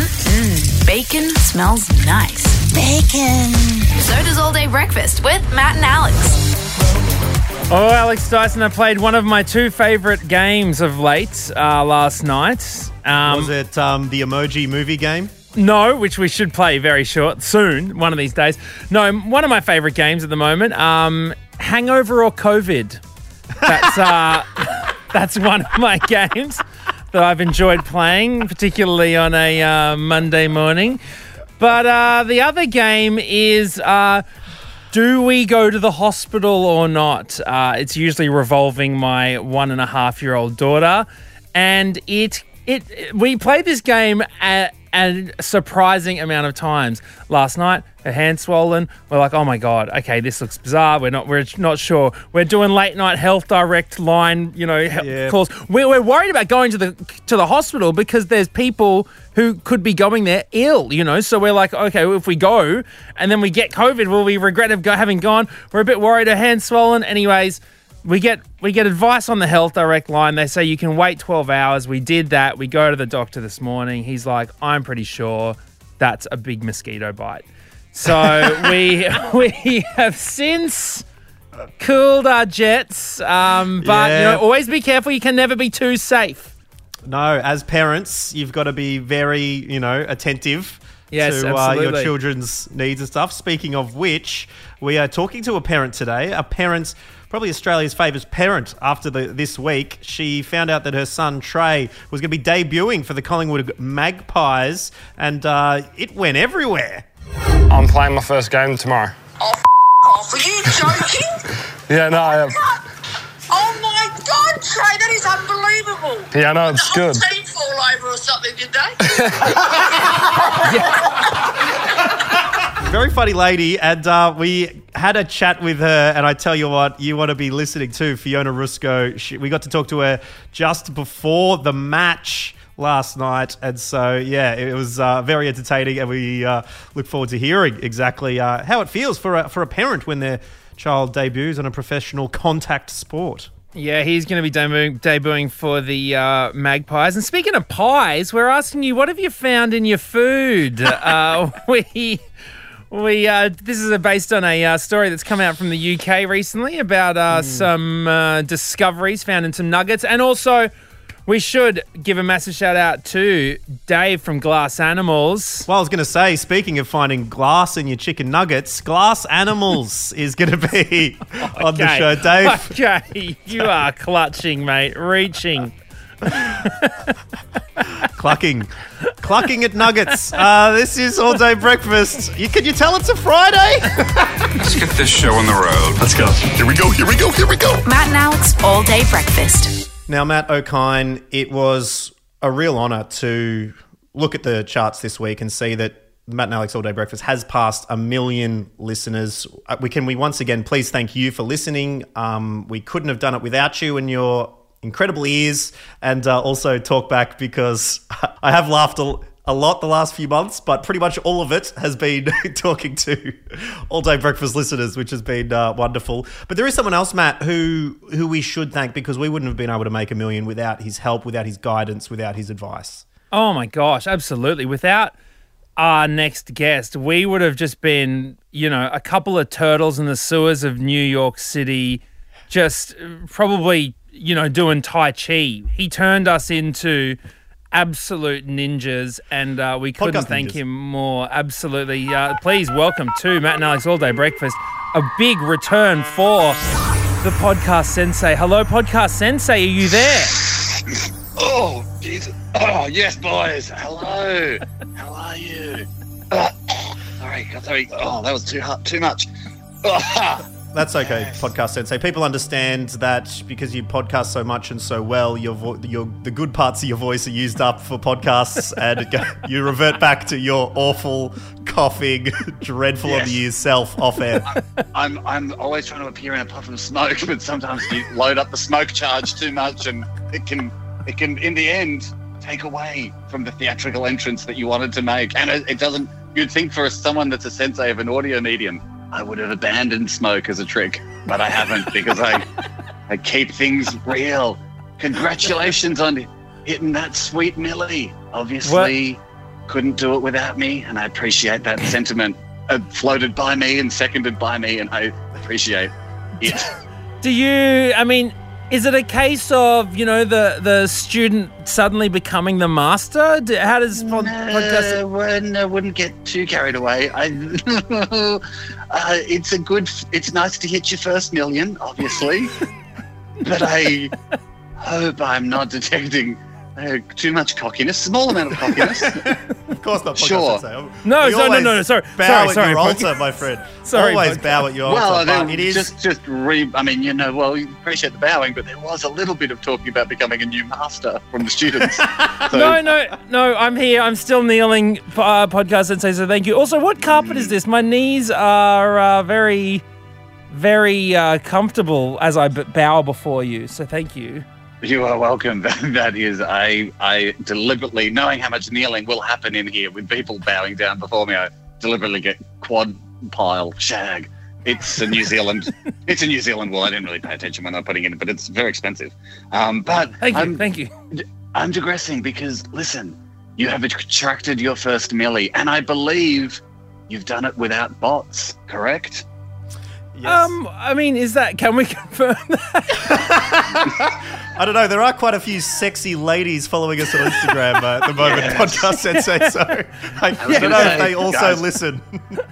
Mmm, bacon smells nice. Bacon. So does all day breakfast with Matt and Alex. Oh, Alex Dyson, I played one of my two favourite games of late uh, last night. Um, Was it um, the emoji movie game? No, which we should play very short soon, one of these days. No, one of my favourite games at the moment, um, Hangover or COVID. That's uh, that's one of my games that I've enjoyed playing, particularly on a uh, Monday morning. But uh, the other game is uh, do we go to the hospital or not? Uh, it's usually revolving my one and a half year old daughter, and it it we played this game a surprising amount of times. Last night, her hand swollen. We're like, oh my god, okay, this looks bizarre. We're not we're not sure. We're doing late night health direct line, you know, Yeah. calls. We're, we're worried about going to the to the hospital because there's people who could be going there ill, you know. So we're like, okay, well, if we go and then we get COVID, will we regret go, having gone? We're a bit worried. Her hand swollen. Anyways, we get we get advice on the health direct line. They say you can wait 12 hours. We did that. We go to the doctor this morning. He's like, I'm pretty sure that's a big mosquito bite. So we we have since cooled our jets, um, but you know, always be careful. You can never be too safe. No, as parents, you've got to be very, you know, attentive Yes, to uh, your children's needs and stuff. Speaking of which, we are talking to a parent today. A parent, probably Australia's favourite parent after the, this week. She found out that her son Trey was going to be debuting for the Collingwood Magpies, and uh, it went everywhere. I'm playing my first game tomorrow. Off. Are you joking? Yeah, no, I, am. oh my God, Trey, that is unbelievable. yeah, no, it's The whole good. team fall over or something, did they? Very funny lady, and uh, we had a chat with her. And I tell you what, you want to be listening to Fiona Ruscoe. She, we got to talk to her just before the match last night, and so yeah, it was uh, very entertaining. And we uh, look forward to hearing exactly uh, how it feels for a, for a parent when their child debuts on a professional contact sport. Yeah, he's going to be debu- debuting for the uh, Magpies. And speaking of pies, we're asking you, what have you found in your food? uh, we. We uh, this is based on a uh, story that's come out from the UK recently about uh, some uh, discoveries found in some nuggets, and also we should give a massive shout out to Dave from Glass Animals. Well, I was going to say, speaking of finding glass in your chicken nuggets, Glass Animals is going to be on the show, Dave. Okay, you are clutching, mate, reaching. clucking, clucking at nuggets. Uh, this is all day breakfast. You, can you tell it's a Friday? Let's get this show on the road. Let's go. Here we go, here we go, here we go. Matt and Alex all day breakfast. Now, Matt Okine, it was a real honour to look at the charts this week and see that Matt and Alex All Day Breakfast has passed a million listeners. Uh, We can we once again please thank you for listening. Um, we couldn't have done it without you and your incredible ears, and uh, also talk back because I have laughed a, a lot the last few months, but pretty much all of it has been talking to All Day Breakfast listeners, which has been uh, wonderful. But there is someone else, Matt, who who we should thank because we wouldn't have been able to make a million without his help, without his guidance, without his advice. Oh my gosh, absolutely. Without our next guest, we would have just been, you know, a couple of turtles in the sewers of New York City, just uh, probably, you know, doing Tai Chi. He turned us into absolute ninjas, and uh, we couldn't Podcast thank ninjas. him more. Absolutely. Uh, please welcome to Matt and Alex All Day Breakfast, a big return for the podcast sensei. Hello, podcast sensei. Are you there? Oh, Jesus. Oh, yes, boys. Hello. How are you? Uh, sorry, sorry. Oh, that was too hard, too much. That's okay, podcast sensei. People understand that because you podcast so much and so well, your vo- your the good parts of your voice are used up for podcasts, and go- you revert back to your awful coughing, dreadful of the Yes. year self off air. I'm I'm always trying to appear in a puff of smoke, but sometimes you load up the smoke charge too much, and it can it can in the end take away from the theatrical entrance that you wanted to make, and it, it doesn't. You'd think for someone that's a sensei of an audio medium, I would have abandoned smoke as a trick, but I haven't because I I keep things real. Congratulations on hitting that sweet Millie. Obviously, couldn't do it without me, and I appreciate that sentiment uh, floated by me and seconded by me, and I appreciate it. Do you? I mean, is it a case of you know the the student suddenly becoming the master? Do- How does pod- podcast? Well, wouldn't get too carried away. I, uh, it's a good. It's nice to hit your first million, obviously, but I hope I'm not detecting uh, too much cockiness. Small amount of cockiness. Of course not. Sure. No, We no, no, no, no, sorry, Bow sorry, at sorry, your podcast- altar, my friend. Sorry, Always podcast- bow at your well, altar. I But mean, it is. just just re. I mean, you know, well, you appreciate the bowing, but there was a little bit of talking about becoming a new master from the students. So, No, no, no. I'm here. I'm still kneeling. Uh, podcast and say so. Thank you. Also, what carpet is this? My knees are uh, very, very uh, comfortable as I b- bow before you. So thank you. You are welcome. That, is, I I deliberately, knowing how much kneeling will happen in here with people bowing down before me, I deliberately get quad pile shag. It's a New Zealand. it's a New Zealand wool. I didn't really pay attention when I was putting it in, but it's very expensive. Um, but Thank you. I'm, thank you. I'm digressing because listen, you have attracted your first millie, and I believe you've done it without bots. Correct? Yes. Um, I mean, is that? Can we confirm that? I don't know. There are quite a few sexy ladies following us on Instagram uh, at the moment, Yes. podcast sensei. So I, was I don't gonna know if they also guys. listen.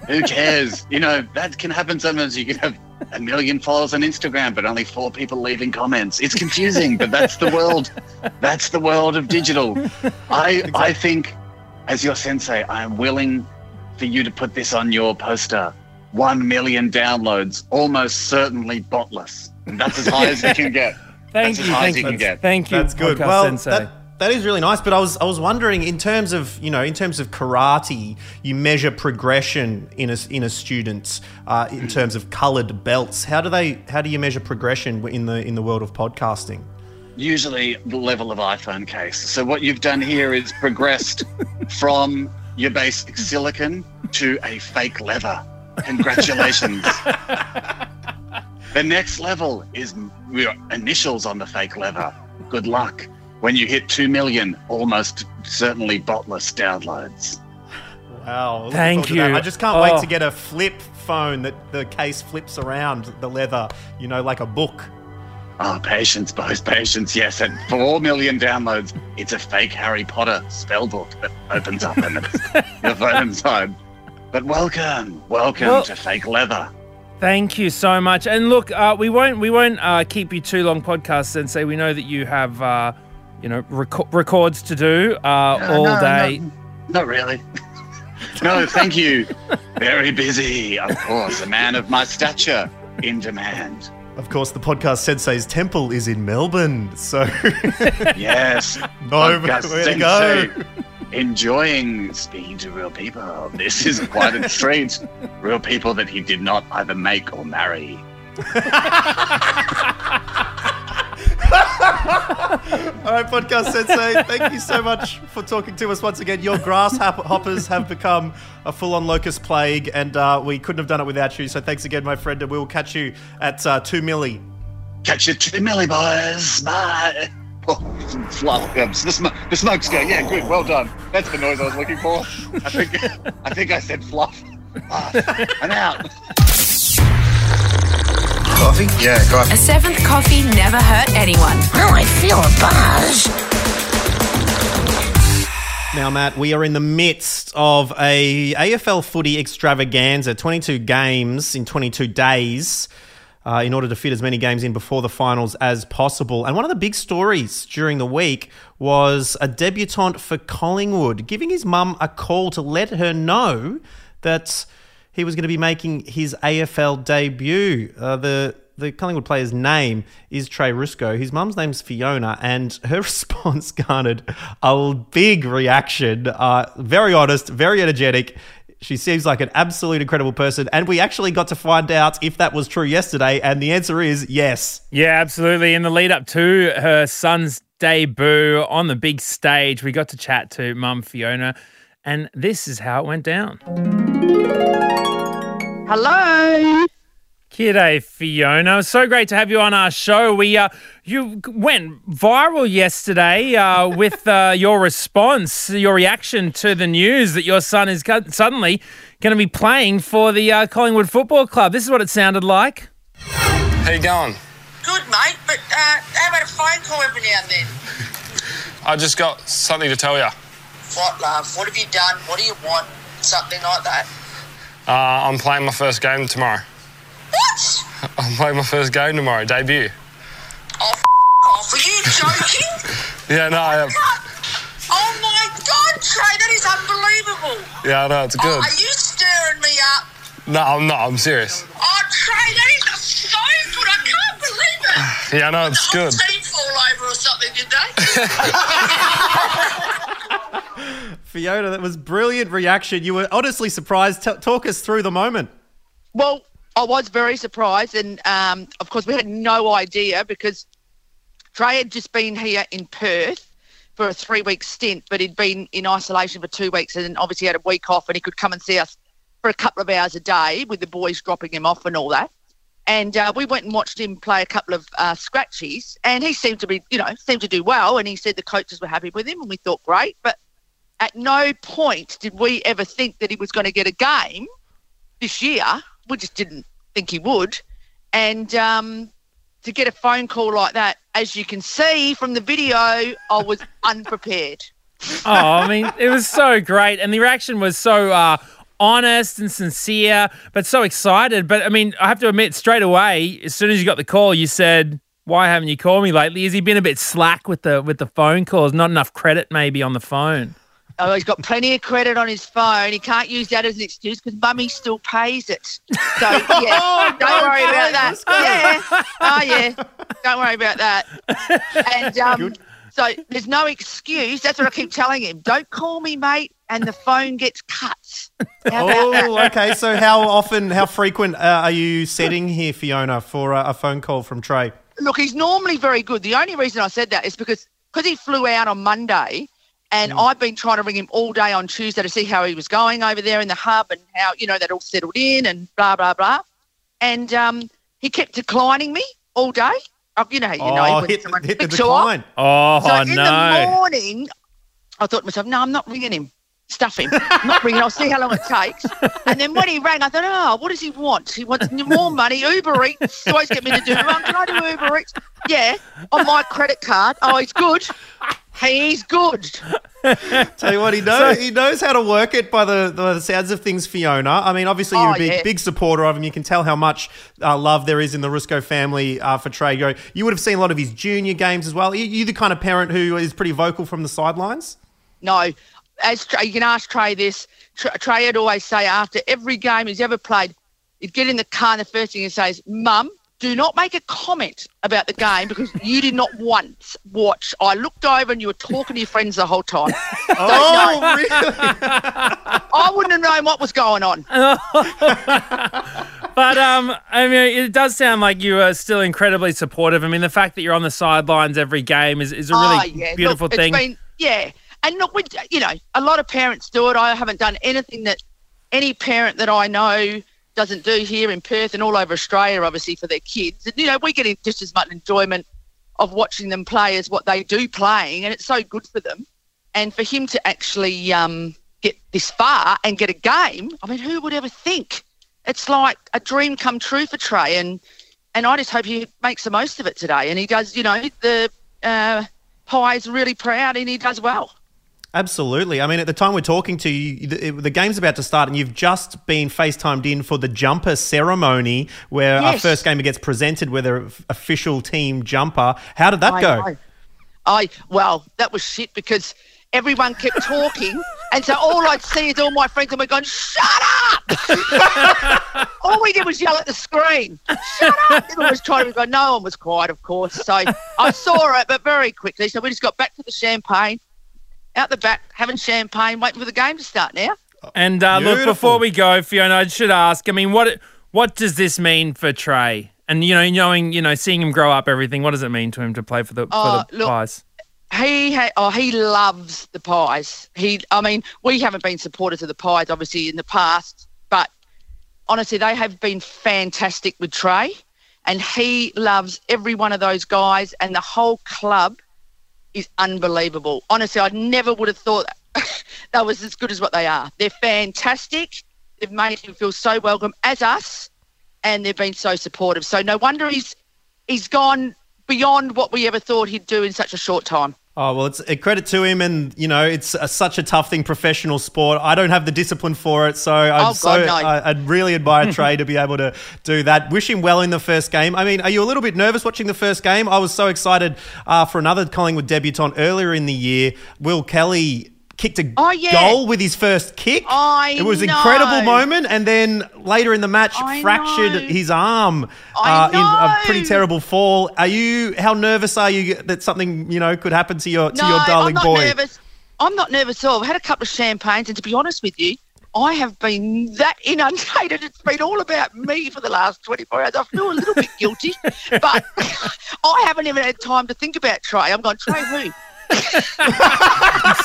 Who cares? you know, that can happen sometimes. You can have a million followers on Instagram, but only four people leaving comments. It's confusing, but that's the world. That's the world of digital. I I think, as your sensei, I am willing for you to put this on your poster. One million downloads, almost certainly botless. And that's as high as you can get. Thank That's as you. high Thank as you you. can get. Thank you. That's good. Podcast Well, sensei. that, that is really nice. But I was I was wondering in terms of you know in terms of karate, you measure progression in a in a student uh, in terms of coloured belts. How do they how do you measure progression in the in the world of podcasting? usually the level of iPhone case. So what you've done here is progressed from your basic silicon to a fake leather. Congratulations. the next level is your initials on the fake leather. Good luck. When you hit 2 million, almost certainly botless downloads. Wow. Thank forward to that. you. I just can't wait Oh. to get a flip phone that the case flips around the leather. You know, like a book. Oh, patience, boys, patience. Yes, at 4 million downloads, it's a fake Harry Potter spell book that opens up and it's your phone inside. But welcome, welcome Well- to fake leather. Thank you so much. And look, uh, we won't we won't uh, keep you too long, podcast sensei. We know that you have uh, you know reco- records to do uh, all no, day. no. Not really. no, thank you. Very busy, of course. A man of my stature in demand. Of course, the podcast Sensei's Temple is in Melbourne. So, Yes. no, Podcast where to go? Enjoying speaking to real people. This is quite a treat. Real people that he did not either make or marry. All right, podcast sensei, thank you so much for talking to us once again. Your grasshoppers have become a full-on locust plague, and uh, we couldn't have done it without you. So thanks again, my friend, and we will catch you at uh, two milli. Catch you to the millie, boys. Bye. Oh, fluff. Yeah, the, sm- the smoke's going. Yeah, good. Well done. That's the noise I was looking for. I think I think I said fluff. Ah, I'm out. Coffee? Yeah, coffee. A seventh coffee never hurt anyone. Oh, I feel a buzz. Now, Matt, we are in the midst of a AFL footy extravaganza, 22 games in 22 days. Uh, in order to fit as many games in before the finals as possible. And one of the big stories during the week was a debutant for Collingwood giving his mum a call to let her know that he was going to be making his AFL debut. Uh, the the Collingwood player's name is Trey Ruscoe. His mum's name's Fiona, and her response garnered a big reaction. Uh, very honest, very energetic. She seems like an absolute incredible person, and we actually got to find out if that was true yesterday, and the answer is yes. Yeah, absolutely. In the lead up to her son's debut on the big stage, we got to chat to mum Fiona, and this is how it went down. Hello. G'day, Fiona. So great to have you on our show. We uh, you went viral yesterday uh, with uh, your response, your reaction to the news that your son is go- suddenly going to be playing for the uh, Collingwood Football Club. This is what it sounded like. How you going? Good, mate, but uh, how about a phone call every now and then? I just got something to tell you. What, love? What have you done? What do you want? Something like that. Uh, I'm playing my first game tomorrow. What? I'm playing my first game tomorrow, debut. Oh, f- off. Are you joking? Yeah, no, I am. oh my God, Trey, that is unbelievable. Yeah, no, it's Oh, good. are you stirring me up? No, I'm not. I'm serious. Oh, Trey, that is so good. I can't believe it. Yeah, no, it's the whole good. team fall over or something, did they? Fiona, that was brilliant reaction. You were honestly surprised. T- talk us through the moment. Well, I was very surprised, and um, of course, we had no idea because Trey had just been here in Perth for a three week stint, but he'd been in isolation for two weeks and obviously had a week off, and he could come and see us for a couple of hours a day with the boys dropping him off and all that. And uh, we went and watched him play a couple of uh, scratchies, and he seemed to be, you know, seemed to do well. And he said the coaches were happy with him, and we thought great. But at no point did we ever think that he was going to get a game this year. We just didn't think he would. And um, to get a phone call like that, as you can see from the video, I was unprepared. Oh, I mean, it was so great, and the reaction was so uh, honest and sincere, but so excited. But I mean, I have to admit, straight away, as soon as you got the call, you said, "Why haven't you called me lately?" Has he been a bit slack with the with the phone calls? Not enough credit, maybe on the phone. Oh, he's got plenty of credit on his phone. He can't use that as an excuse because mummy still pays it. So, yeah, don't worry about that. Yeah. Oh, yeah. Don't worry about that. And um, so there's no excuse. That's what I keep telling him. Don't call me, mate, and the phone gets cut. That? Oh, okay. So how often, how frequent uh, are you setting here, Fiona, for a, a phone call from Trey? Look, he's normally very good. The only reason I said that is because because he flew out on Monday, and I've been trying to ring him all day on Tuesday to see how he was going over there in the hub and how you know that all settled in and blah blah blah. And um, he kept declining me all day. Oh, you know, how you know, oh, when hit, someone hit the picks you up. decline. Oh So in the morning, I thought to myself, no, I'm not ringing him. Stuff him. I'm not ringing. I'll see how long it takes. And then when he rang, I thought, oh, what does he want? He wants more money. Uber Eats. He always get me to do. Um, can I do Uber Eats? Yeah, on my credit card. Oh, he's good. He's good. Tell you what, he knows he knows how to work it by the, the sounds of things, Fiona. I mean, obviously you're Oh, a big yeah. big supporter of him. You can tell how much uh, love there is in the Ruscoe family uh, for Trago. You would have seen a lot of his junior games as well. Are you the kind of parent who is pretty vocal from the sidelines? No, as you can ask Trey this. Trey would always say after every game he's ever played, he'd get in the car and the first thing he says, "Mum, do not make a comment about the game because you did not once watch. I looked over and you were talking to your friends the whole time. Oh, really? I wouldn't have known what was going on. But um, I mean, it does sound like you are still incredibly supportive. I mean, the fact that you're on the sidelines every game is, is a really Oh, yeah. beautiful Look, thing. It's been, yeah. And look, we, you know, a lot of parents do it. I haven't done anything that any parent that I know doesn't do here in Perth and all over Australia, obviously, for their kids. And, you know, we get just as much enjoyment of watching them play as what they do playing. And it's so good for them. And for him to actually um, get this far and get a game, I mean, who would ever think? It's like a dream come true for Trey. And, and I just hope he makes the most of it today. And he does, you know, the uh, Pie's really proud and he does well. Absolutely. I mean, at the time we're talking to you, the, the game's about to start, and you've just been FaceTimed in for the jumper ceremony where our first gamer gets presented with an official team jumper. How did that I go? know. I well, that was shit because everyone kept talking, and so all I'd see is all my friends and we're going, "Shut up!" all we did was yell at the screen, "Shut up!" Everyone was trying to go. No one was quiet, of course. So I saw it, but very quickly. So we just got back to the champagne, out the back, having champagne, waiting for the game to start now. And uh, look, before we go, Fiona, I should ask. I mean, what what does this mean for Trey? And you know, knowing you know, seeing him grow up, everything. What does it mean to him to play for the Oh, for the look, Pies? He ha- oh he loves the pies. He I mean we haven't been supporters of the pies obviously in the past, but honestly, they have been fantastic with Trey, and he loves every one of those guys, and the whole club is unbelievable. Honestly, I never would have thought that was as good as what they are. They're fantastic. They've made him feel so welcome as us, and they've been so supportive. So no wonder he's he's gone beyond what we ever thought he'd do in such a short time. Oh well, it's a credit to him, and you know it's a, such a tough thing, professional sport. I don't have the discipline for it, so I'm Oh, so God, no. I, I'd really admire Trey to be able to do that. Wish him well in the first game. I mean, are you a little bit nervous watching the first game? I was so excited uh, for another Collingwood debutant earlier in the year. Will Kelly kicked a Oh, yeah. goal with his first kick. I it was an incredible moment, and then later in the match, I fractured know. his arm uh, in a pretty terrible fall. Are you? How nervous are you that something you know could happen to your to no, your darling I'm not boy? nervous. I'm not nervous at all. I've had a couple of champagnes, and to be honest with you, I have been that inundated. It's been all about me for the last 24 hours. I feel a little bit guilty, but I haven't even had time to think about Trey. I'm going, Trey who?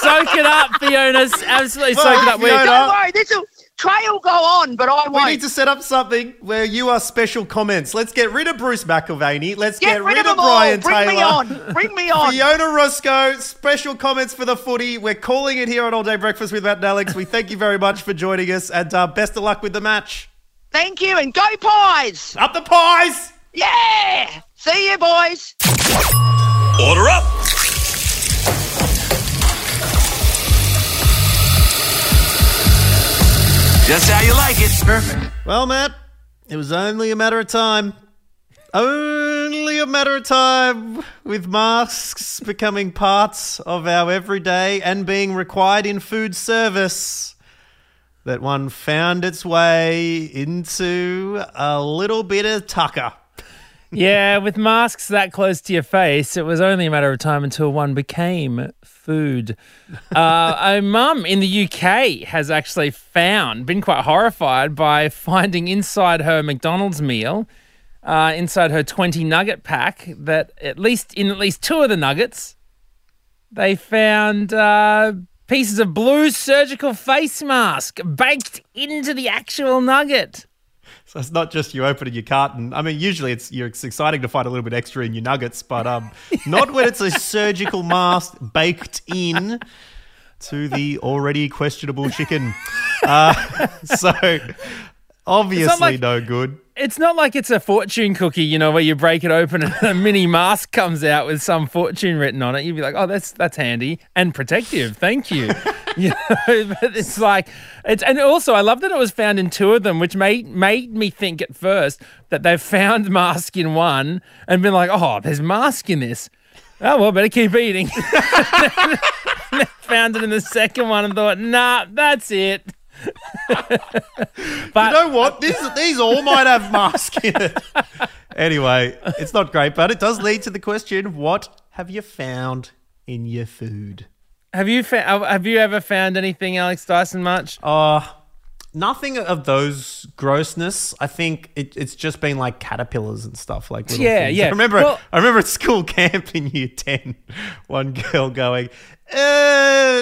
soak it up, Fiona. Absolutely soak it up. We're- Fiona. Don't worry, this will, Trey will go on, but I We won't. need to set up something where you are special comments. Let's get rid of Bruce McAvaney. Let's get, Get rid of them Brian all. Bring Taylor. me on. Bring me on. Fiona Ruscoe, special comments for the footy. We're calling it here on All Day Breakfast with Matt and Alex. We thank you very much for joining us and uh, best of luck with the match. Thank you, and go Pies. Up the pies! Yeah. See you, boys. Order up. Just how you like it. Perfect. Well, Matt, it was only a matter of time. Only a matter of time with masks becoming parts of our everyday and being required in food service that one found its way into a little bit of tucker. Yeah, with masks that close to your face, it was only a matter of time until one became food. Uh, a mum in the UK has actually found, been quite horrified by finding inside her McDonald's meal, uh, inside her 20 nugget pack, that at least in at least two of the nuggets, they found uh, pieces of blue surgical face mask baked into the actual nugget. So it's not just you opening your carton. I mean, usually it's you're it's exciting to find a little bit extra in your nuggets, but um, not when it's a surgical mask baked in to the already questionable chicken. Uh, so obviously like- no good. It's not like it's a fortune cookie, you know, where you break it open and a mini mask comes out with some fortune written on it. You'd be like, "Oh, that's that's handy and protective. Thank you." you know, but it's like it's and also I love that it was found in two of them, which made made me think at first that they've found mask in one and been like, "Oh, there's mask in this." Oh well, better keep eating. found it in the second one and thought, "Nah, that's it." but You know what? These these all might have mask in it. Anyway, it's not great, but it does lead to the question: What have you found in your food? Have you fa- have you ever found anything, Alex Dyson? Much? Uh nothing of those grossness. I think it, it's just been like caterpillars and stuff like Yeah, things. yeah. I remember Well- I remember at school camp in year 10, one girl going, uh,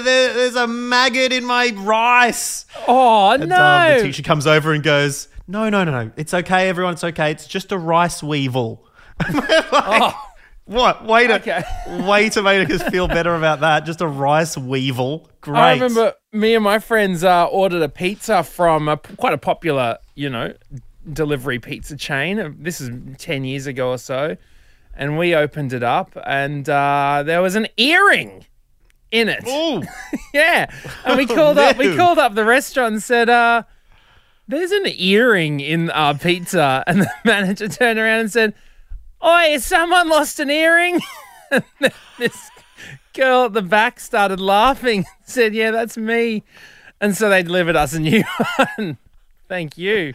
there, there's a maggot in my rice. Oh And no! um, the teacher comes over and goes, No, no, no, no. It's okay, everyone. It's okay. It's just a rice weevil. Like, What? Way to Oh. Okay. way to make us feel better about that. Just a rice weevil. Great. I remember me and my friends uh, ordered a pizza from a, quite a popular, you know, delivery pizza chain. This is ten years ago or so, and we opened it up, and uh, there was an earring in it. Ooh. Yeah, and we called up. We called up the restaurant and said, uh, "There's an earring in our pizza," and the manager turned around and said, "Oi, someone lost an earring?" this girl at the back started laughing. Said, "Yeah, that's me," and so they delivered us a new one. Thank you.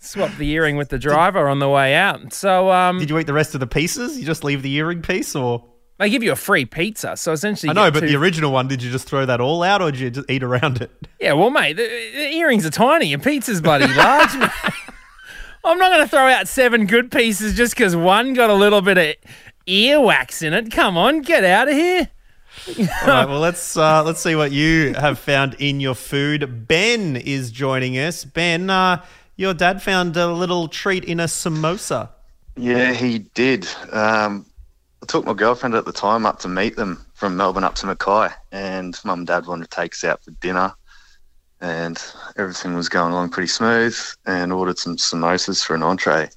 Swapped the earring with the driver on the way out. So, um, Did you eat the rest of the pieces? You just leave the earring piece, or they give you a free pizza. So essentially, I know, but two- the original one, did you just throw that all out, or did you just eat around it? Yeah, well, mate, the, the earrings are tiny. Your pizza's bloody large. mate. I'm not going to throw out seven good pieces just because one got a little bit of earwax in it. Come on, get out of here. all right, well let's uh, let's see what you have found in your food. Ben is joining us. Ben, uh, your dad found a little treat in a samosa. Yeah, he did. Um, I took my girlfriend at the time up to meet them from Melbourne up to Mackay, and mum and dad wanted to take us out for dinner, and everything was going along pretty smooth, and ordered some samosas for an entree,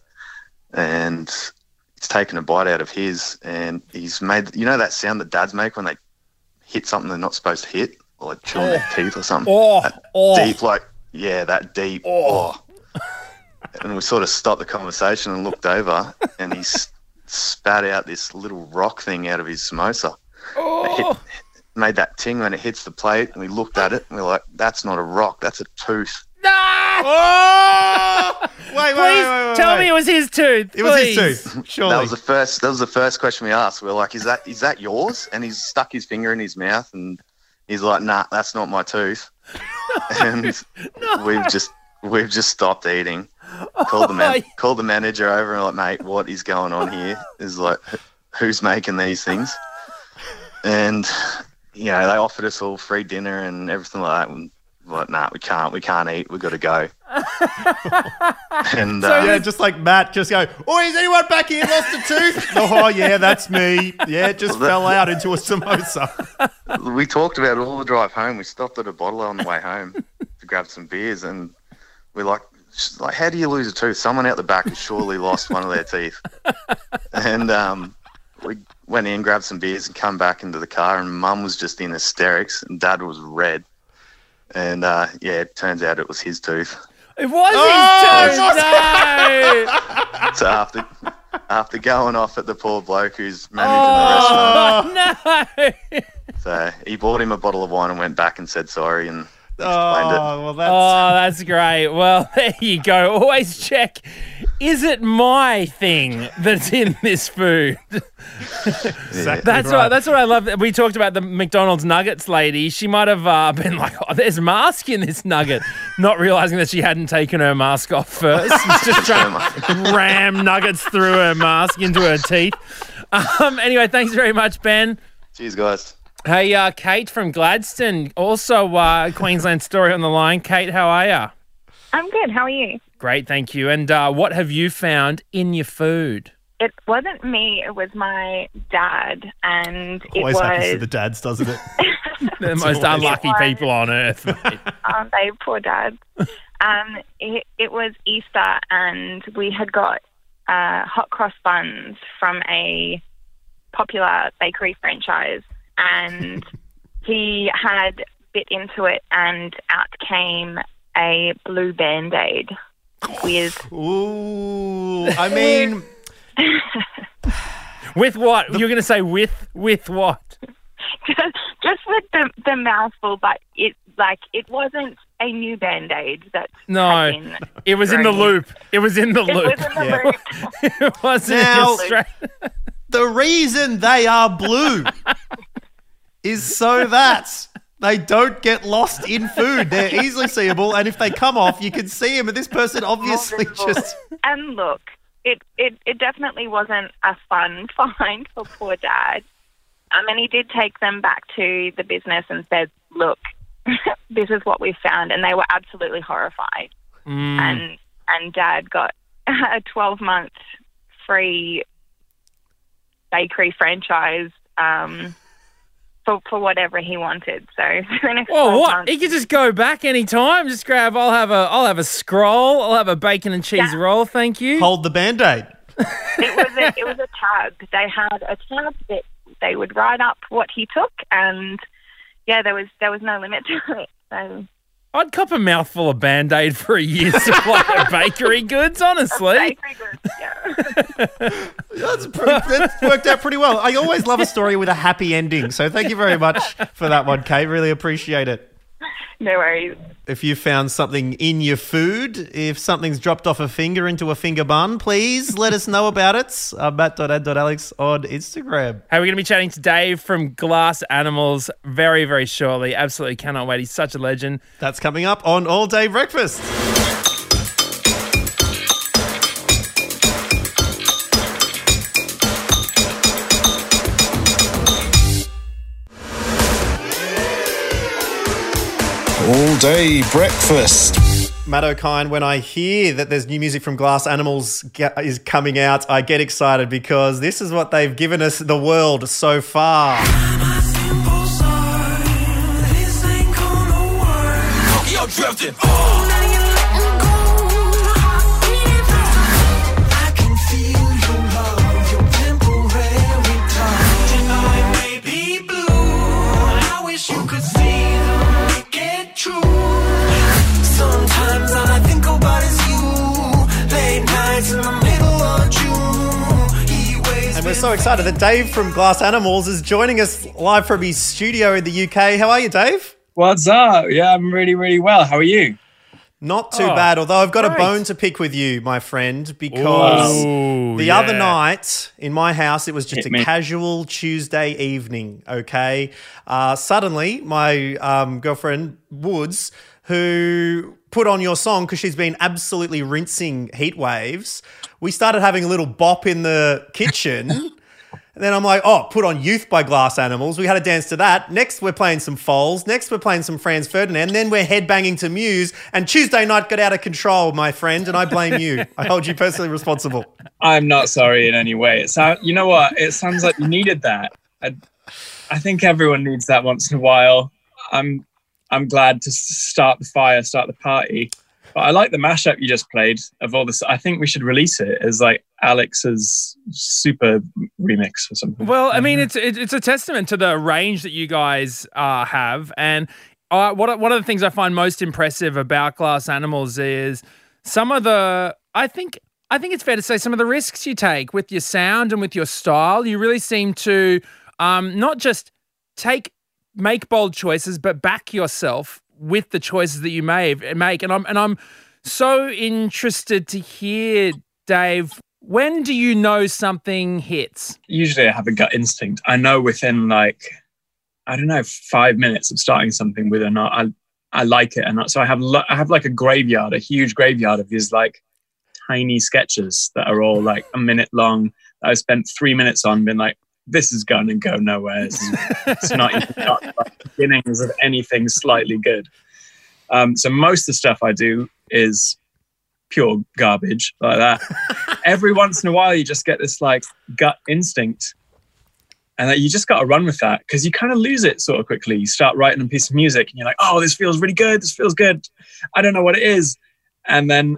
and he's taken a bite out of his, and he's made you know that sound that dads make when they hit something they're not supposed to hit, or like chewing their oh. teeth or something. Oh, oh. deep, like yeah, that deep. Oh. oh. And we sort of stopped the conversation and looked over, and he spat out this little rock thing out of his samosa. It hit, oh. Made that ting when it hits the plate, and we looked at it, and we are like, "That's not a rock, that's a tooth." Oh! Wait, wait, Please wait, wait, wait, tell wait. me it was his tooth. It was his tooth. Surely. That was the first. That was the first question we asked. We are like, "Is that is that yours?" And he's stuck his finger in his mouth, and he's like, "Nah, that's not my tooth." and we've just we've just stopped eating. Called the man, oh. called the manager over and like, "Mate, what is going on here?" Is like, who's making these things? And you know, they offered us all free dinner and everything like that. And like, nah, we can't. We can't eat. We've got to go. and uh, yeah, just like Matt, just go, oh, is anyone back here lost a tooth? oh, yeah, that's me. Yeah, it just fell out into a samosa. we talked about it all the drive home. We stopped at a bottle on the way home to grab some beers, and we're like, like, how do you lose a tooth? Someone out the back has surely lost one of their teeth. And um, we went in, grabbed some beers, and come back into the car. And Mum was just in hysterics, and Dad was red. And uh, yeah, it turns out it was his tooth. It was Oh, his tooth. No. So after after going off at the poor bloke who's managing the restaurant, Oh no. so he bought him a bottle of wine and went back and said sorry and Oh, it. well, that's. Oh, that's great. Well, there you go. Always check. Is it my thing that's in this food? exactly That's right. what that's what I love. We talked about the McDonald's nuggets lady. She might have uh, been like, "Oh, there's mask in this nugget," not realizing that she hadn't taken her mask off first. She's just trying to ram nuggets through her mask into her teeth. Um, anyway, thanks very much, Ben. Cheers, guys. Hey, uh, Kate from Gladstone, also uh, Queensland story on the line. Kate, how are you? I'm good. How are you? Great, thank you. And uh, what have you found in your food? It wasn't me. It was my dad, and it Always happens to was the dads, doesn't it? The most always- unlucky people on earth. mate. um, they poor dads. Um, it, it was Easter, and we had got uh, hot cross buns from a popular bakery franchise, and he had bit into it, and out came a blue band aid with Ooh, I mean, with what? You're going to say with with what? just, just with the the mouthful, but it like it wasn't a new band aid that No, it was in the loop. It was in the It loop. was in the Yeah. loop. it wasn't Now- straight. the reason they are blue is so that they don't get lost in food. They're easily seeable, and if they come off, you can see them. And this person obviously just. And look, it, it it definitely wasn't a fun find for poor dad. I mean, he did take them back to the business and said, "Look, this is what we found," and they were absolutely horrified. Mm. And and dad got a 12 month free bakery franchise um, for for whatever he wanted. So for the next Well, what? months- He could just go back anytime. Just grab. I'll have a. I'll have a scroll. I'll have a bacon and cheese Yeah. roll. Thank you. Hold the band aid. it was a, it was a tab. They had a tab that they would write up what he took, and yeah, there was there was no limit to it. So I'd cop a mouthful of band aid for a year's supply of bakery goods. Honestly. bakery goods, yeah. That's, pretty, that's worked out pretty well. I always love a story with a happy ending. So thank you very much for that one, Kate. Really appreciate it. No worries. If you found something in your food, if something's dropped off a finger into a finger bun, please let us know about it. Uh, matt.ad.alex on Instagram. Hey, we're going to be chatting to Dave from Glass Animals very, very shortly. Absolutely cannot wait. He's such a legend. That's coming up on All Day Breakfast. All day breakfast. Matt Okine, when I hear that there's new music from Glass Animals is coming out, I get excited because this is what they've given us the world so far. Tokyo drifting. Sometimes so excited that Dave from Glass Animals is joining us live from his studio in the UK. How are you, Dave? What's up? Yeah, I'm really, really well. How are you? Not too Oh, bad, although I've got a bone to pick with you, my friend, because Ooh, the yeah. other night in my house, it was just Hit a me. casual Tuesday evening, okay? Uh, suddenly, my um, girlfriend, Woods, who put on your song because she's been absolutely rinsing heat waves, we started having a little bop in the kitchen. And then I'm like, oh, put on Youth by Glass Animals. We had a dance to that. Next, we're playing some Foals. Next, we're playing some Franz Ferdinand. Then we're headbanging to Muse. And Tuesday night got out of control, my friend, and I blame you. I hold you personally responsible. I'm not sorry in any way. It sound, you know what? It sounds like you needed that. I, I think everyone needs that once in a while. I'm, I'm glad to start the fire, start the party. But I like the mashup you just played of all this. I think we should release it as like Alex's super remix or something. Well, I mean, it's it's a testament to the range that you guys uh, have, and uh, what one of the things I find most impressive about Glass Animals is some of the. I think I think it's fair to say some of the risks you take with your sound and with your style. You really seem to um, not just take make bold choices, but back yourself with the choices that you may eh, make. And I'm and I'm so interested to hear, Dave. When do you know something hits? usually I have a gut instinct. I know within like I don't know five minutes of starting something whether or not I I like it or not. So I have lo- I have like a graveyard, a huge graveyard of these like tiny sketches that are all like a minute long. I spent three minutes on, been like, this is going to go nowhere. Is- It's not even got like, beginnings of anything slightly good. Um, so most of the stuff I do is pure garbage like that. Every once in a while, you just get this like gut instinct, and that you just got to run with that because you kind of lose it sort of quickly. You start writing a piece of music, and you're like, "Oh, this feels really good. This feels good. I don't know what it is," and then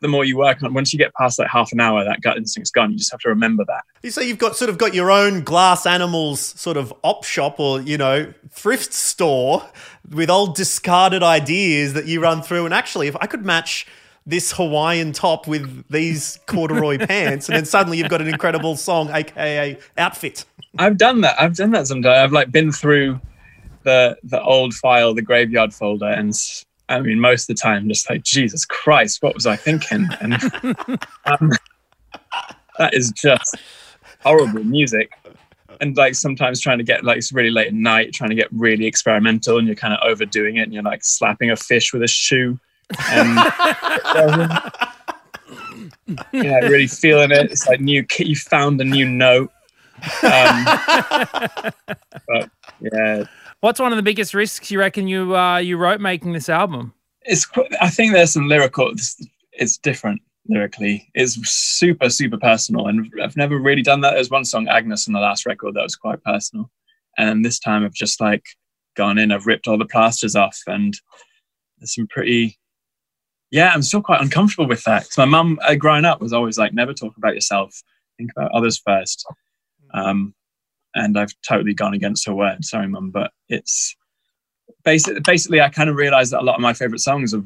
the more you work on, once you get past like half an hour, that gut instinct's gone. You just have to remember that. So you've got sort of got your own glass animals sort of op shop or you know thrift store with old discarded ideas that you run through. And actually, if I could match this Hawaiian top with these corduroy pants, and then suddenly you've got an incredible song, aka outfit. I've done that. I've done that sometimes. I've like been through the the old file, the graveyard folder, and I mean, most of the time, just like Jesus Christ, what was I thinking? And um, that is just horrible music. And like sometimes trying to get like it's really late at night, trying to get really experimental, and you're kind of overdoing it, and you're like slapping a fish with a shoe, and yeah, really feeling it. It's like new. You found a new note. Um, but yeah, What's one of the biggest risks you reckon you uh, you wrote making this album? it's. I think there's some lyrical. It's, it's different lyrically. It's super super personal, and I've never really done that. There's one song, Agnes, on the last record that was quite personal, and this time I've just like gone in. I've ripped all the plasters off, and there's some pretty. Yeah, I'm still quite uncomfortable with that because my mum, uh, growing up, was always like, "Never talk about yourself. Think about others first. Um, and I've totally gone against her word. Sorry, mum, but it's basically basically I kind of realized that a lot of my favorite songs are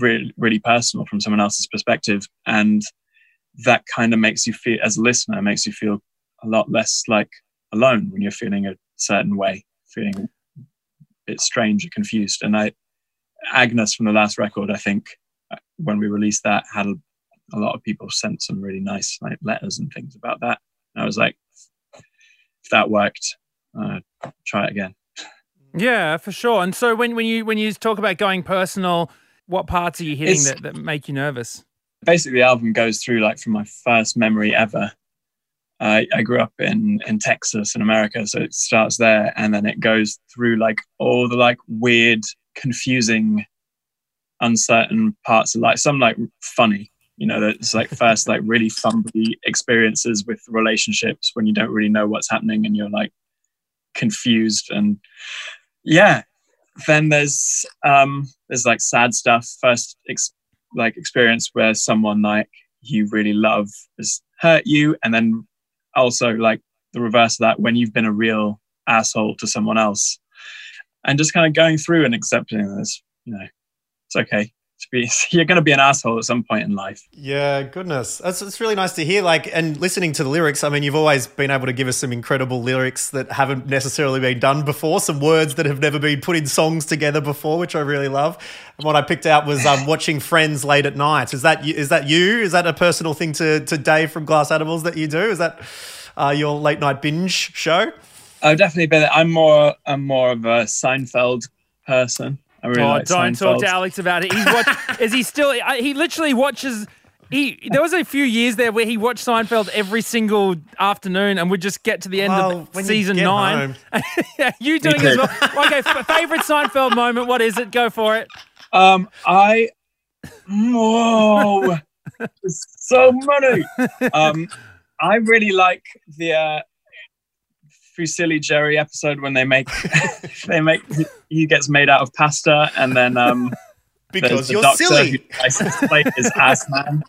really really personal from someone else's perspective, and that kind of makes you feel as a listener makes you feel a lot less like alone when you're feeling a certain way, feeling a bit strange or confused. And I, Agnes from the last record, I think uh, when we released that had a, a lot of people sent some really nice like letters and things about that. And I was like, that worked, uh, try it again. Yeah, for sure. And so when, when you when you talk about going personal, what parts are you hitting that, that make you nervous? basically the album goes through like from my first memory ever I I grew up in in Texas in America, so it starts there and then it goes through like all the like weird, confusing uncertain parts of life. Some like funny, you know, that's like first like really fumbly experiences with relationships when you don't really know what's happening and you're like confused and yeah. Then there's um there's like sad stuff. First ex- like experience where someone like you really love has hurt you, and then also like the reverse of that when you've been a real asshole to someone else, and just kind of going through and accepting this. You know, it's okay. You're going to be an asshole at some point in life. Yeah, goodness. That's it's really nice to hear. Like, and listening to the lyrics, I mean, you've always been able to give us some incredible lyrics that haven't necessarily been done before, some words that have never been put in songs together before, which I really love. And what I picked out was um, watching Friends late at night. Is that you- is that you? Is that a personal thing to, to Dave from Glass Animals that you do? Is that uh, your late night binge show? I've definitely been. I'm more. I'm more of a Seinfeld person. I really oh, like don't Seinfeld. talk to Alex about it. He's watch, is he still? He literally watches. He there was a few years there where he watched Seinfeld every single afternoon, and would just get to the end Well, of when you season get nine. yeah, you doing too. as well? Okay, f- favorite Seinfeld moment. What is it? Go for it. Um, I. Whoa, so many. Um, I really like the uh, Fusilli Jerry episode when they make they make he gets made out of pasta, and then um, Because the you're doctor silly. Who tries to play his ass man.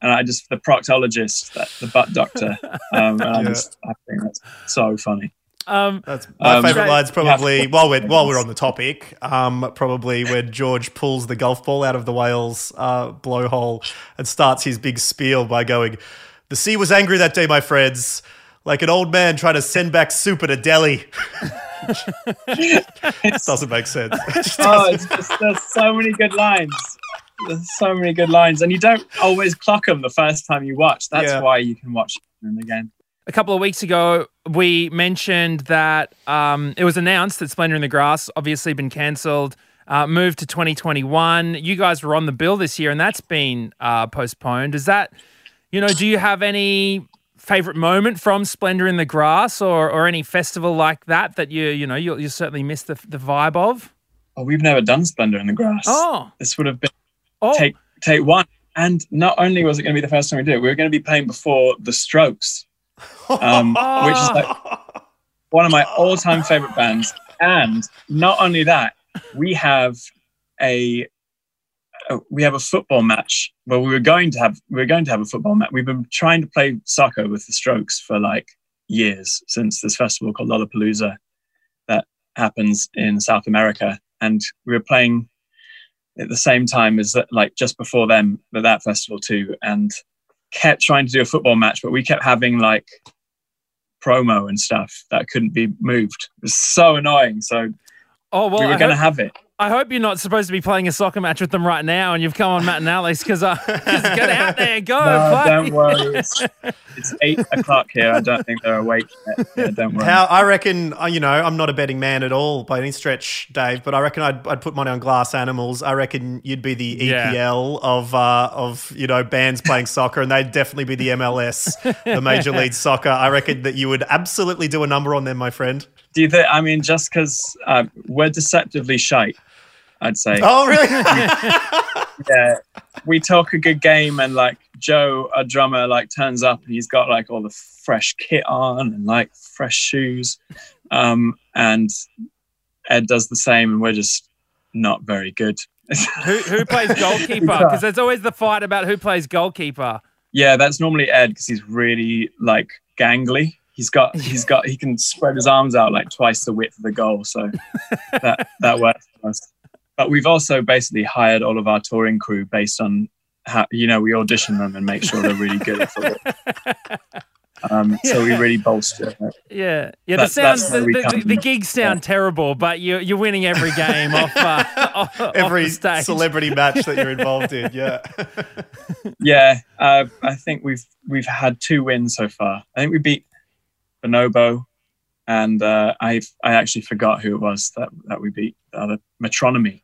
And I just the proctologist, that, the butt doctor, um, and I Yeah. just I think that's so funny. Um, That's my Um, favorite so- line's probably Yeah. while we're while we're on the topic. Um, probably when George pulls the golf ball out of the whale's uh, blowhole and starts his big spiel by going, "The sea was angry that day, my friends, like an old man trying to send back soup at a deli." This doesn't make sense. It oh, doesn't. it's just, there's so many good lines. There's so many good lines, and you don't always clock them the first time you watch. That's Yeah. why you can watch them again. A couple of weeks ago, we mentioned that um, it was announced that Splendor in the Grass obviously been cancelled, uh, moved to 2021. You guys were on the bill this year, and that's been uh, postponed. Is that, you know, do you have any favorite moment from Splendor in the Grass or, or any festival like that that you, you know, you, you certainly miss the, the vibe of? Oh, we've never done Splendor in the Grass. Oh. this would have been Oh. take take one. And not only was it going to be the first time we did it, we were going to be playing before The Strokes, um, which is like one of my all-time favorite bands. And not only that, we have a we have a football match. Well, we were going to have we were going to have a football match. We've been trying to play soccer with the Strokes for like years since this festival called Lollapalooza that happens in South America, and we were playing at the same time as that, like just before them at that festival too, and kept trying to do a football match, but we kept having like promo and stuff that couldn't be moved. It was so annoying. So Oh, well, we were going to have it. I hope you're not supposed to be playing a soccer match with them right now, and you've come on Matt and Alex because uh, just get out there, go No, don't worry. It's, it's eight o'clock here. I don't think they're awake yet. Yeah, don't worry. How I reckon, uh, you know, I'm not a betting man at all by any stretch, Dave. But I reckon I'd, I'd put money on Glass Animals. I reckon you'd be the Yeah. EPL of uh, of you know bands playing soccer, and they'd definitely be the MLS, the Major League Soccer. I reckon that you would absolutely do a number on them, my friend. Do you think? I mean, just because uh, we're deceptively shite, I'd say. Oh, really? yeah, we talk a good game, and like Joe, our drummer, like turns up and he's got like all the fresh kit on and like fresh shoes, um, and Ed does the same, and we're just not very good. who, who plays goalkeeper? Because there's always the fight about who plays goalkeeper. Yeah, that's normally Ed because he's really like gangly. He's got he's got he can spread his arms out like twice the width of the goal, so that that works for us. But we've also basically hired all of our touring crew based on how you know we audition them and make sure they're really good at football. Um, so we really bolster. it. Yeah, yeah. The That- sounds, the, where we the, the, the gigs sound terrible, but you you're winning every game off, uh, off off Every the stage. celebrity match that you're involved in, yeah. Yeah, uh, I think we've we've had two wins so far. I think we beat Bonobo, and uh, I I actually forgot who it was that, that we beat. The other Metronomy.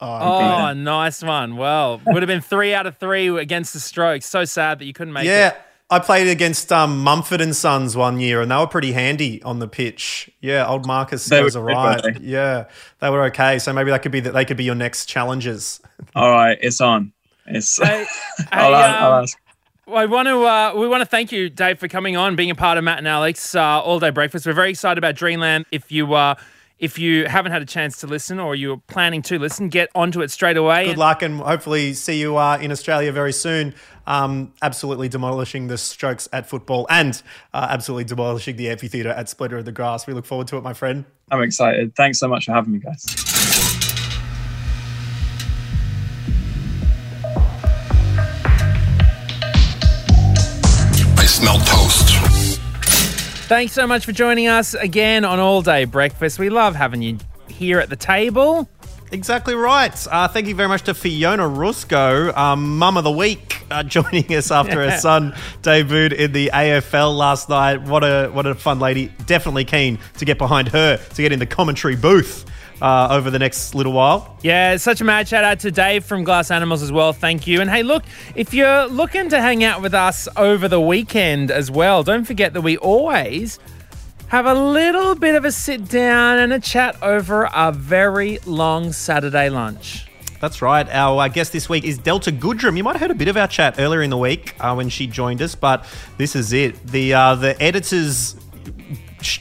Oh, nice one. Well, would have been three out of three against the Strokes. So sad that you couldn't make yeah. it. Yeah, I played against um, Mumford and Sons one year, and they were pretty handy on the pitch. Yeah, old Marcus They goes were all good, right. Yeah, they were okay. So maybe that could be that they could be your next challenges. All right, it's on. It's. Hey, I'll, hey, I'll um, ask. Well, I want to uh, we want to thank you, Dave, for coming on, being a part of Matt and Alex uh, all day breakfast. We're very excited about Dreamland. If you uh, if you haven't had a chance to listen or you're planning to listen, get onto it straight away. Good luck, and hopefully see you uh, in Australia very soon. Um, absolutely demolishing the strokes at football, and uh, absolutely demolishing the amphitheatre at Splendor of the Grass. We look forward to it, my friend. I'm excited. Thanks so much for having me, guys. Thanks so much for joining us again on All Day Breakfast. We love having you here at the table. Exactly right. Uh, thank you very much to Fiona Ruscoe, um, Mum of the Week, uh, joining us after her son debuted in the AFL last night. What a what a fun lady! Definitely keen to get behind her to get in the commentary booth uh, over the next little while. Yeah, such a mad shout out to Dave from Glass Animals as well. Thank you. And hey, look, if you're looking to hang out with us over the weekend as well, don't forget that we always have a little bit of a sit down and a chat over a very long Saturday lunch. That's right. Our uh, guest this week is Delta Goodrum. You might have heard a bit of our chat earlier in the week uh, when she joined us, but this is it. The uh, the editors.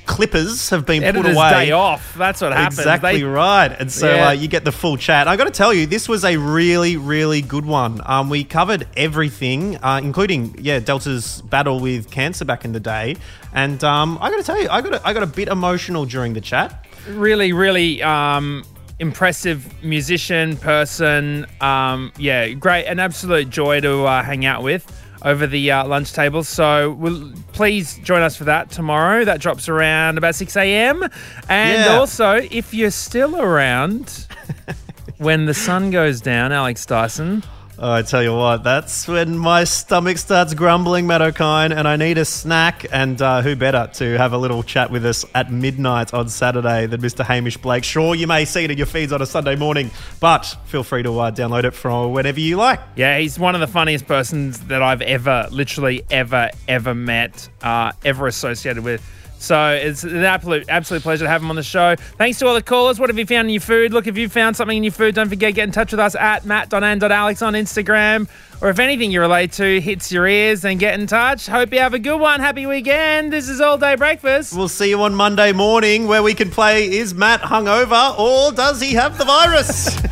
Clippers have been Editor's put away. day off. That's what happens. Exactly They- right. And so Yeah. uh, you get the full chat. I got to tell you, this was a really, really good one. Um, we covered everything, uh, including yeah Delta's battle with cancer back in the day. And um, I got to tell you, I got a, I got a bit emotional during the chat. really, really um, impressive musician, person. Um, yeah, great, an absolute joy to uh, hang out with over the uh, lunch table. So we'll, please join us for that tomorrow. That drops around about 6 a.m. And Yeah. also, if you're still around when the sun goes down, Alex Dyson. Oh, I tell you what, that's when my stomach starts grumbling, Matt Okine, and I need a snack. And uh, who better to have a little chat with us at midnight on Saturday than Mr. Hamish Blake? Sure, you may see it in your feeds on a Sunday morning, but feel free to uh, download it from whenever you like. Yeah, he's one of the funniest persons that I've ever, literally ever, ever met, uh, ever associated with. So it's an absolute, absolute pleasure to have him on the show. Thanks to all the callers. What have you found in your food? Look, if you found something in your food, don't forget get in touch with us at matt.and.alex on Instagram. Or if anything you relate to hits your ears, then get in touch. Hope you have a good one. Happy weekend. This is All Day Breakfast. We'll see you on Monday morning where we can play Is Matt hungover or does he have the virus?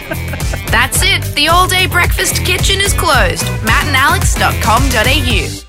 That's it. The all day breakfast kitchen is closed. mattandalex.com.au.